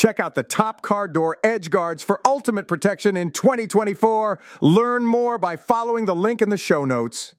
Check out the top car door edge guards for ultimate protection in 2024. Learn more by following the link in the show notes.